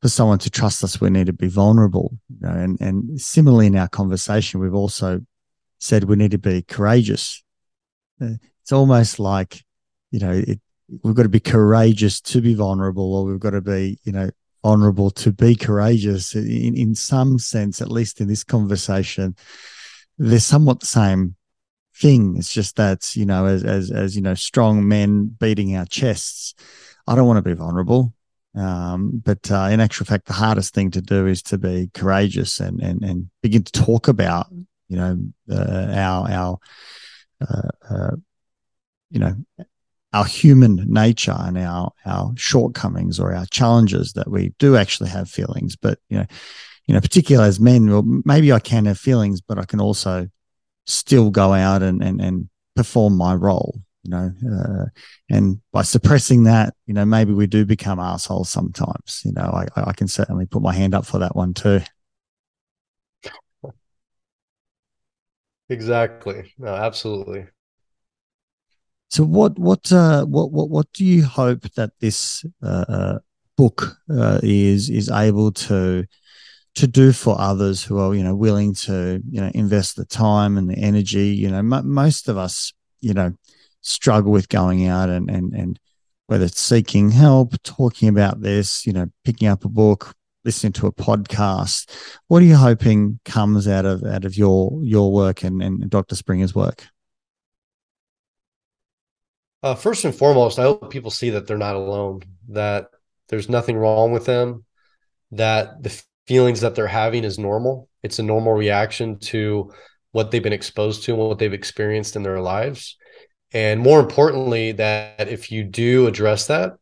for someone to trust us, we need to be vulnerable. You know, and and similarly in our conversation, we've also said we need to be courageous. Uh, it's almost like, you know, it, we've got to be courageous to be vulnerable, or we've got to be, you know, honorable to be courageous in, in some sense, at least in this conversation. They're somewhat the same thing. It's just that, you know, as, as, as, you know, strong men beating our chests. I don't want to be vulnerable. Um, but uh, in actual fact, the hardest thing to do is to be courageous and and and begin to talk about, you know, uh, our our, uh, uh you know, our human nature and our our shortcomings or our challenges that we do actually have feelings. But you know you know particularly as men well maybe i can have feelings but i can also still go out and and, and perform my role you know uh, and by suppressing that you know maybe we do become assholes sometimes you know. I i can certainly put my hand up for that one too. Exactly. No absolutely so what what uh, what what what do you hope that this uh, uh, book uh, is is able to to do for others who are you know willing to you know invest the time and the energy? You know, m- most of us you know struggle with going out and and and whether it's seeking help, talking about this, you know, picking up a book, listening to a podcast. What are you hoping comes out of out of your your work and, and Dr. Springer's work? Uh, first and foremost, I hope people see that they're not alone, that there's nothing wrong with them, that the feelings that they're having is normal. It's a normal reaction to what they've been exposed to and what they've experienced in their lives. And more importantly, that if you do address that,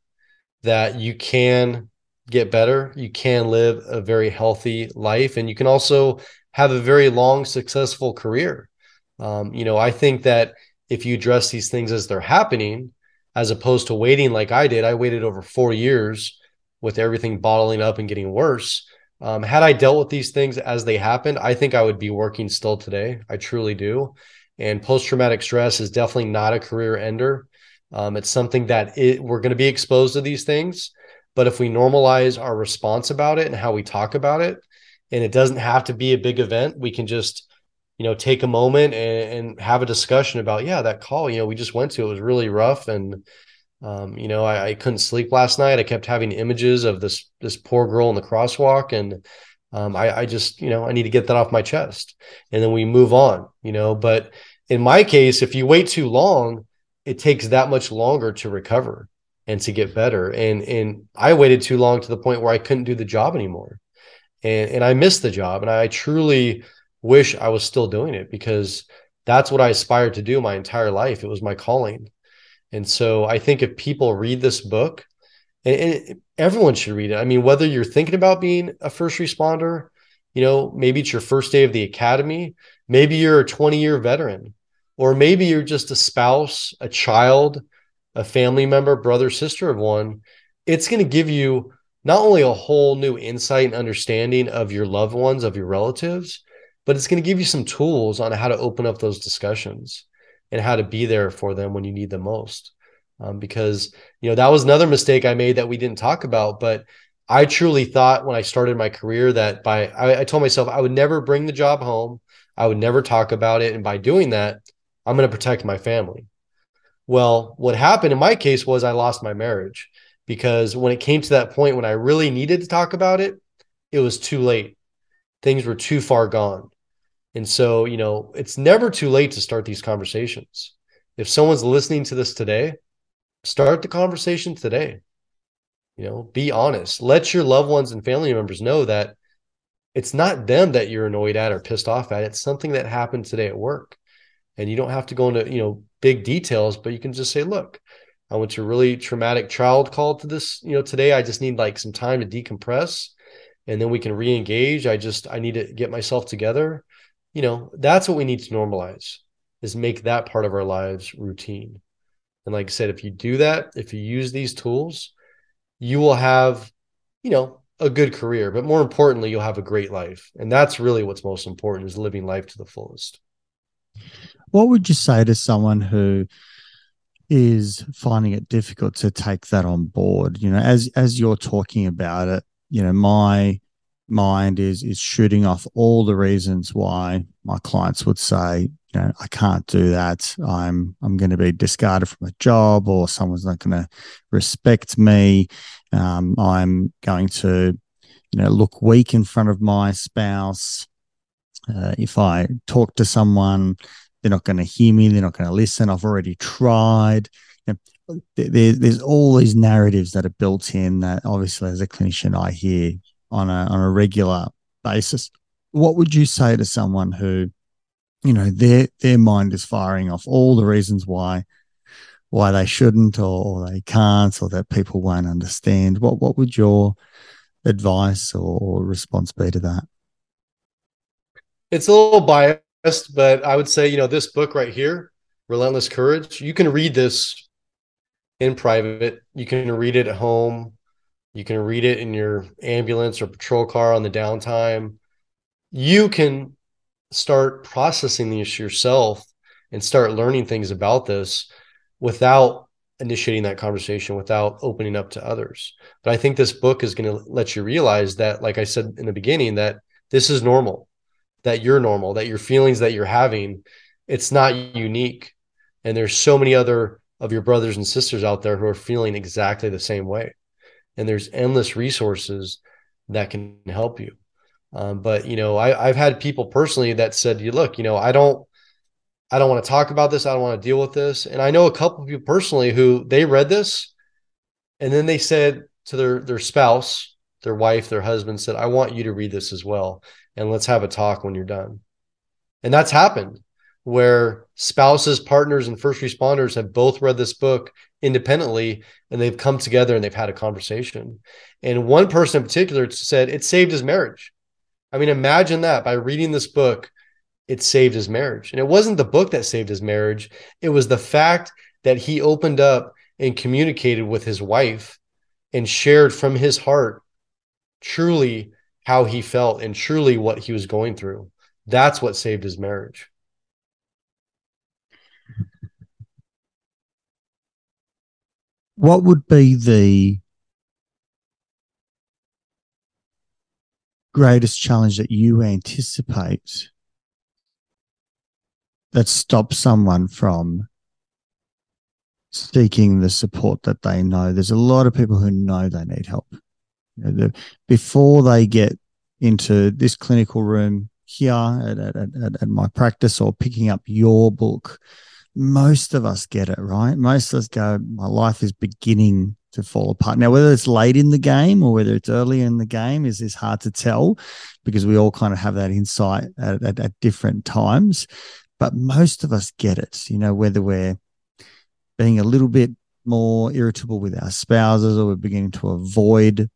that you can get better, you can live a very healthy life, and you can also have a very long, successful career. Um, you know, I think that if you address these things as they're happening, as opposed to waiting like I did. I waited over four years with everything bottling up and getting worse. Um, had I dealt with these things as they happened, I think I would be working still today. I truly do. And post traumatic stress is definitely not a career ender. Um, it's something that it, we're going to be exposed to these things. But if we normalize our response about it and how we talk about it, and it doesn't have to be a big event, we can just you know take a moment and, and, have a discussion about yeah that call you know we just went to it was really rough. And um, you know I, I, couldn't sleep last night. I kept having images of this this poor girl in the crosswalk. And um, I, I just you know i need to get that off my chest. And then we move on you know but in my case if you wait too long it takes that much longer to recover and to get better. And and i waited too long to the point where i couldn't do the job anymore. And and i missed the job. And i truly wish I was still doing it because that's what I aspired to do my entire life. It was my calling. And so I think if people read this book, and, everyone should read it. I mean, whether you're thinking about being a first responder, You know, maybe it's your first day of the academy. Maybe you're a 20 year veteran, or maybe you're just a spouse, a child, a family member, brother, sister of one. It's going to give you not only a whole new insight and understanding of your loved ones, of your relatives, but it's going to give you some tools on how to open up those discussions and how to be there for them when you need them most. Um, because you know that was another mistake I made that we didn't talk about, but I truly thought when I started my career that by I, I told myself I would never bring the job home, I would never talk about it, and by doing that, I'm going to protect my family. Well, what happened in my case was I lost my marriage because when it came to that point when I really needed to talk about it, it was too late. Things were too far gone. And so, you know, it's never too late to start these conversations. If someone's listening to this today, start the conversation today. You know, be honest. Let your loved ones and family members know that it's not them that you're annoyed at or pissed off at. It's something that happened today at work. And you don't have to go into, you know, big details, but you can just say, look, I went to a really traumatic child call to this, you know, today. I just need like some time to decompress and then we can re-engage. I just I need to get myself together. You know, that's what we need to normalize is make that part of our lives routine. And like I said, if you do that, if you use these tools, you will have, you know, a good career, but more importantly, you'll have a great life. And that's really what's most important is living life to the fullest. What would you say to someone who is finding it difficult to take that on board? You know, as as you're talking about it, you know, my mind is is shooting off all the reasons why my clients would say, you know, I can't do that. I'm I'm going to be discarded from a job, or someone's not going to respect me. Um, I'm going to, you know, look weak in front of my spouse. Uh, if I talk to someone, they're not going to hear me. They're not going to listen. I've already tried. You know, there, there's all these narratives that are built in that obviously as a clinician I hear on a on a regular basis. What would you say to someone who, you know, their their mind is firing off all the reasons why why they shouldn't or, they can't or that people won't understand? What what would your advice or, or response be to that? It's a little biased but I would say, you know, this book right here, Relentless Courage, you can read this in private. You can read it at home. You can read it in your ambulance or patrol car on the downtime. You can start processing this yourself and start learning things about this without initiating that conversation, without opening up to others. But I think this book is going to let you realize that, like I said in the beginning, that this is normal that you're normal, that your feelings that you're having, it's not unique. And there's so many other of your brothers and sisters out there who are feeling exactly the same way. And there's endless resources that can help you. Um, but you know, I, I've had people personally that said, "You look, you know, I don't, I don't want to talk about this. I don't want to deal with this." And I know a couple of people personally who they read this, and then they said to their their spouse, their wife, their husband, said, "I want you to read this as well." and let's have a talk when you're done. And that's happened where spouses, partners, and first responders have both read this book independently and they've come together and they've had a conversation. And one person in particular said it saved his marriage. I mean, imagine that by reading this book, it saved his marriage. And it wasn't the book that saved his marriage, it was the fact that he opened up and communicated with his wife and shared from his heart truly how he felt and truly what he was going through. That's what saved his marriage. What would be the greatest challenge that you anticipate that stops someone from seeking the support that they know? There's a lot of people who know they need help know, the, before they get into this clinical room here at, at, at, at my practice or picking up your book, most of us get it, right? Most of us go, my life is beginning to fall apart. Now, whether it's late in the game or whether it's early in the game is, is hard to tell because we all kind of have that insight at, at, at different times. But most of us get it, you know, whether we're being a little bit more irritable with our spouses or we're beginning to avoid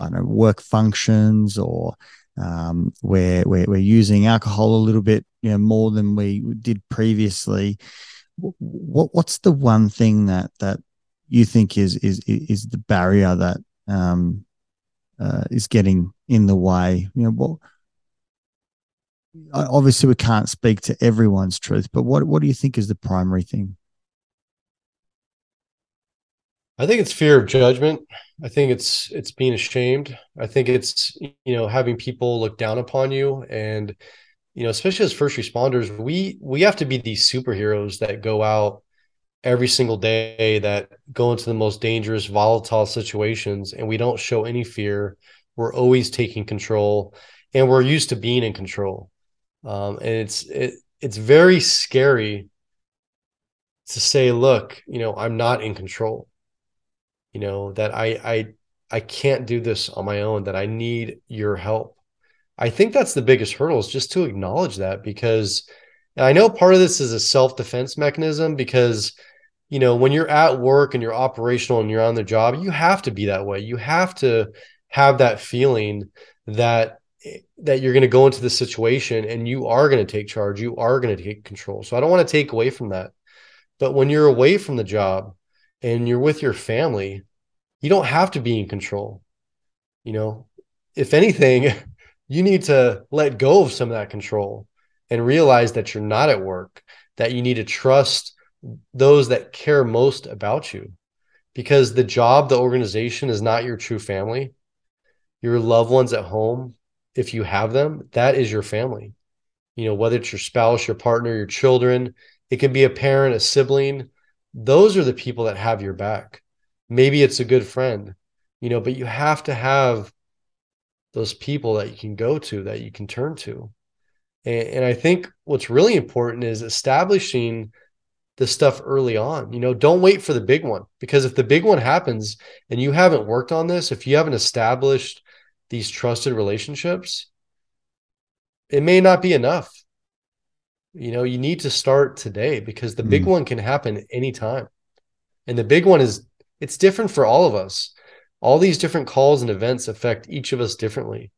I don't know, work functions or um, we're, we're we're using alcohol a little bit, you know, more than we did previously. What what's the one thing that that you think is is is the barrier that um, uh, is getting in the way? You know, what obviously we can't speak to everyone's truth, but what what do you think is the primary thing? I think it's fear of judgment. I think it's it's being ashamed. I think it's you know having people look down upon you and you know especially as first responders we we have to be these superheroes that go out every single day that go into the most dangerous volatile situations and we don't show any fear. We're always taking control and we're used to being in control. Um, and it's it, it's very scary to say, look, you know, I'm not in control. You know that I I I can't do this on my own. That I need your help. I think that's the biggest hurdle is just to acknowledge that because I know part of this is a self defense mechanism because you know when you're at work and you're operational and you're on the job you have to be that way you have to have that feeling that that you're going to go into the situation and you are going to take charge you are going to take control so i don't want to take away from that but when you're away from the job and you're with your family you don't have to be in control you know if anything you need to let go of some of that control and realize that you're not at work that you need to trust those that care most about you because the job the organization is not your true family your loved ones at home if you have them, that is your family. You know, whether it's your spouse, your partner, your children, it can be a parent, a sibling. Those are the people that have your back. Maybe it's a good friend, you know, but you have to have those people that you can go to, that you can turn to. And, and I think what's really important is establishing the stuff early on. You know, don't wait for the big one because if the big one happens and you haven't worked on this, if you haven't established these trusted relationships, it may not be enough. You know, you need to start today because the mm. big one can happen anytime. And the big one is it's different for all of us. All these different calls and events affect each of us differently.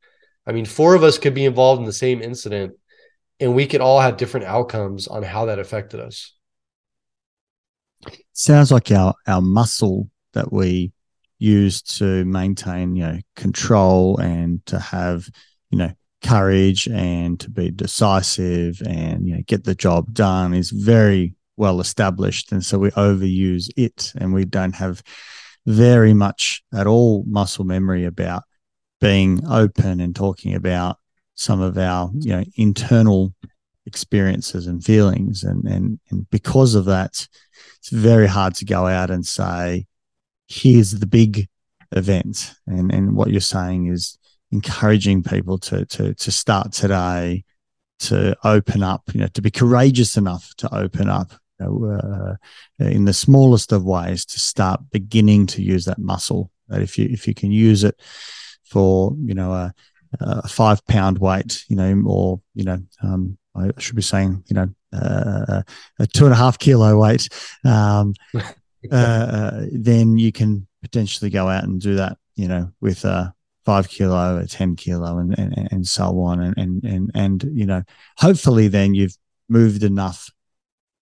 I mean, four of us could be involved in the same incident and we could all have different outcomes on how that affected us. Sounds like our our muscle that we use to maintain, you know, control and to have, you know, courage and to be decisive and you know get the job done is very well established and so we overuse it and we don't have very much at all muscle memory about being open and talking about some of our you know internal experiences and feelings and and and because of that it's very hard to go out and say here's the big event. And, and what you're saying is encouraging people to, to, to start today, to open up, you know, to be courageous enough to open up you know, uh, in the smallest of ways to start beginning to use that muscle. That if you, if you can use it for, you know, a, a five pound weight, you know, or, you know, um, I should be saying, you know, uh, a two and a half kilo weight, um, uh, uh, then you can potentially go out and do that, you know, with a five kilo, a 10 kilo and, and, and so on. And, and, and, and, you know, hopefully then you've moved enough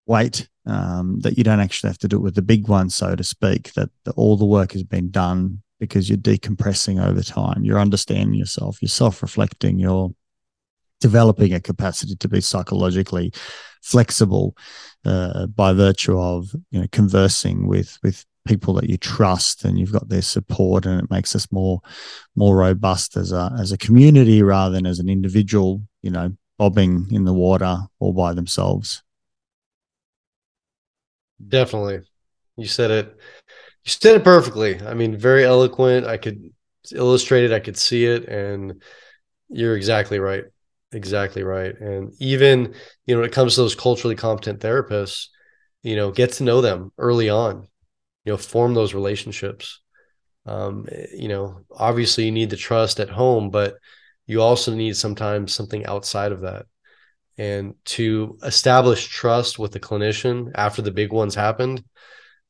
weight um, that you don't actually have to do it with the big one, so to speak, that the, all the work has been done because you're decompressing over time. You're understanding yourself, you're self reflecting, you're developing a capacity to be psychologically flexible uh, by virtue of you know conversing with with people that you trust and you've got their support and it makes us more more robust as a as a community rather than as an individual you know bobbing in the water all by themselves. Definitely. You said it you said it perfectly. I mean very eloquent. I could illustrate it. I could see it. And you're exactly right. Exactly right. And even, you know, when it comes to those culturally competent therapists, you know, get to know them early on, you know, form those relationships. Um, you know, obviously you need the trust at home, but you also need sometimes something outside of that. And to establish trust with the clinician after the big ones happened,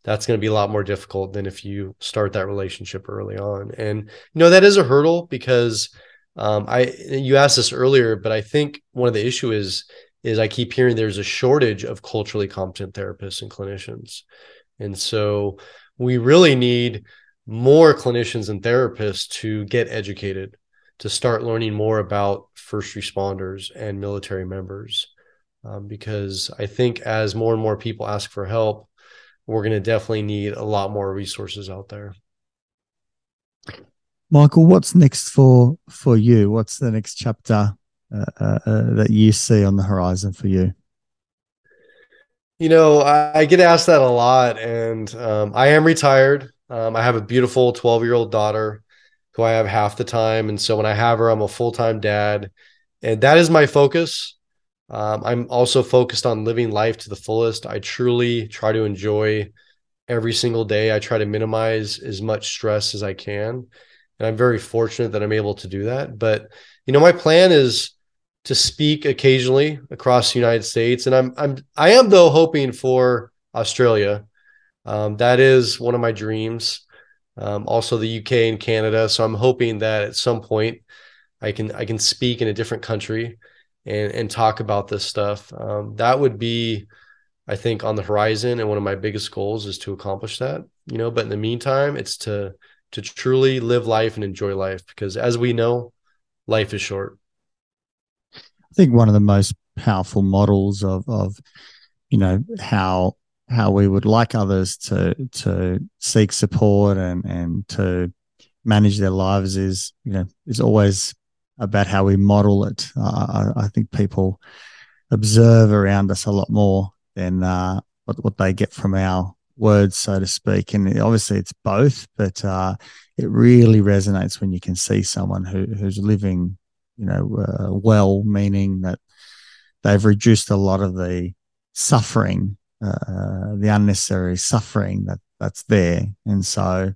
that's going to be a lot more difficult than if you start that relationship early on. And, you know, that is a hurdle because Um, I you asked this earlier, but I think one of the issue is is I keep hearing there's a shortage of culturally competent therapists and clinicians, and so we really need more clinicians and therapists to get educated, to start learning more about first responders and military members, um, because I think as more and more people ask for help, we're going to definitely need a lot more resources out there. Michael, what's next for for you? What's the next chapter uh, uh, uh, that you see on the horizon for you? You know, I, I get asked that a lot, and um, I am retired. Um, I have a beautiful 12 year old daughter who I have half the time. And so when I have her, I'm a full time dad. And that is my focus. Um, I'm also focused on living life to the fullest. I truly try to enjoy every single day. I try to minimize as much stress as I can and I'm very fortunate that I'm able to do that. But you know, my plan is to speak occasionally across the United States, and I'm I'm I am though hoping for Australia. Um, that is one of my dreams. Um, also, the UK and Canada. So I'm hoping that at some point I can I can speak in a different country and and talk about this stuff. Um, that would be, I think, on the horizon, and one of my biggest goals is to accomplish that. You know, but in the meantime, it's to to truly live life and enjoy life because as we know life is short i think one of the most powerful models of of you know how how we would like others to to seek support and and to manage their lives is you know is always about how we model it uh, I, I, think people observe around us a lot more than uh, what, what they get from our words, so to speak. And obviously, it's both, but uh, it really resonates when you can see someone who who's living, you know, uh, well, meaning that they've reduced a lot of the suffering, uh, the unnecessary suffering that that's there, and so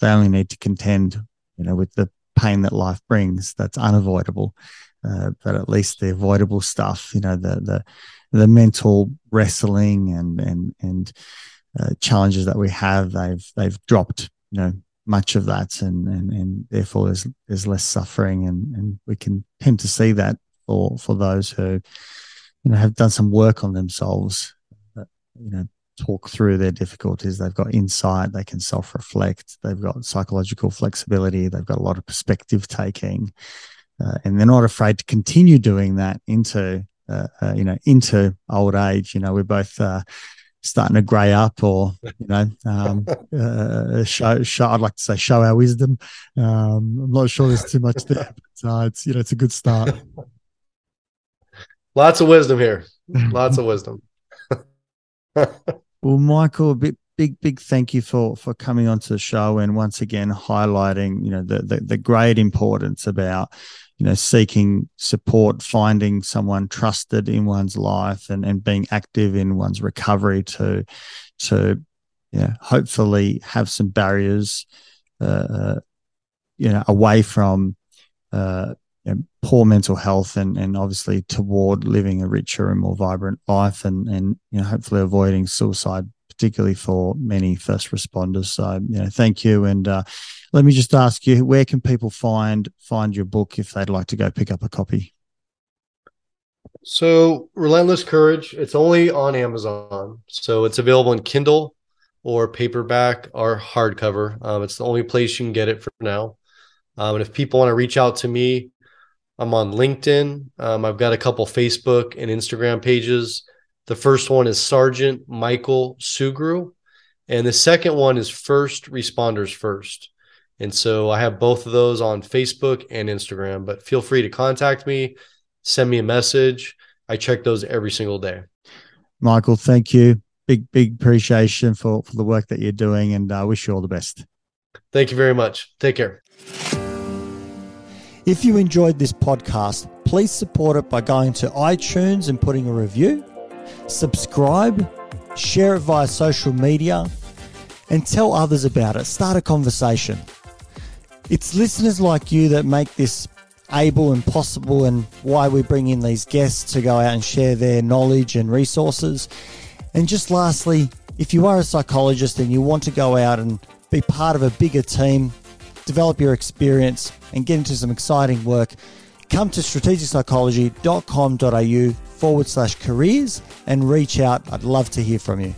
they only need to contend, you know, with the pain that life brings. That's unavoidable. Uh, but at least the avoidable stuff, you know, the the the mental wrestling and and and uh, challenges that we have, they've they've dropped, you know, much of that, and and, and therefore there's there's less suffering, and and we can tend to see that for for those who, you know, have done some work on themselves, you know, talk through their difficulties. They've got insight. They can self reflect. They've got psychological flexibility. They've got a lot of perspective taking, uh, and they're not afraid to continue doing that into uh, uh, you know into old age. You know, we're both uh, starting to grey up or you know um, uh, show, show i'd like to say show our wisdom. Um, i'm not sure there's too much there but uh, it's you know it's a good start. Lots of wisdom here. Lots of wisdom. Well michael a bit big big thank you for for coming onto the show and once again highlighting you know the the, the great importance about you know seeking support finding someone trusted in one's life and and being active in one's recovery to to you know hopefully have some barriers uh, uh you know away from uh you know, poor mental health and and obviously toward living a richer and more vibrant life and and you know hopefully avoiding suicide particularly for many first responders. So, you know, thank you. And uh, let me just ask you, where can people find find your book if they'd like to go pick up a copy? So, Relentless Courage, it's only on Amazon. So, it's available in Kindle or paperback or hardcover. Um, it's the only place you can get it for now. Um, and if people want to reach out to me, I'm on LinkedIn. Um, I've got a couple Facebook and Instagram pages. The first one is Sergeant Michael Sugrue, and the second one is First Responders First. And so I have both of those on Facebook and Instagram, but feel free to contact me, send me a message. I check those every single day. Michael, thank you. Big, big appreciation for, for the work that you're doing, and I uh, wish you all the best. Thank you very much. Take care. If you enjoyed this podcast, please support it by going to iTunes and putting a review subscribe, share it via social media, and tell others about it. Start a conversation. It's listeners like you that make this able and possible, and why we bring in these guests to go out and share their knowledge and resources. And just lastly, if you are a psychologist and you want to go out and be part of a bigger team, develop your experience, and get into some exciting work, come to strategicpsychology.com.au forward slash careers and reach out. I'd love to hear from you.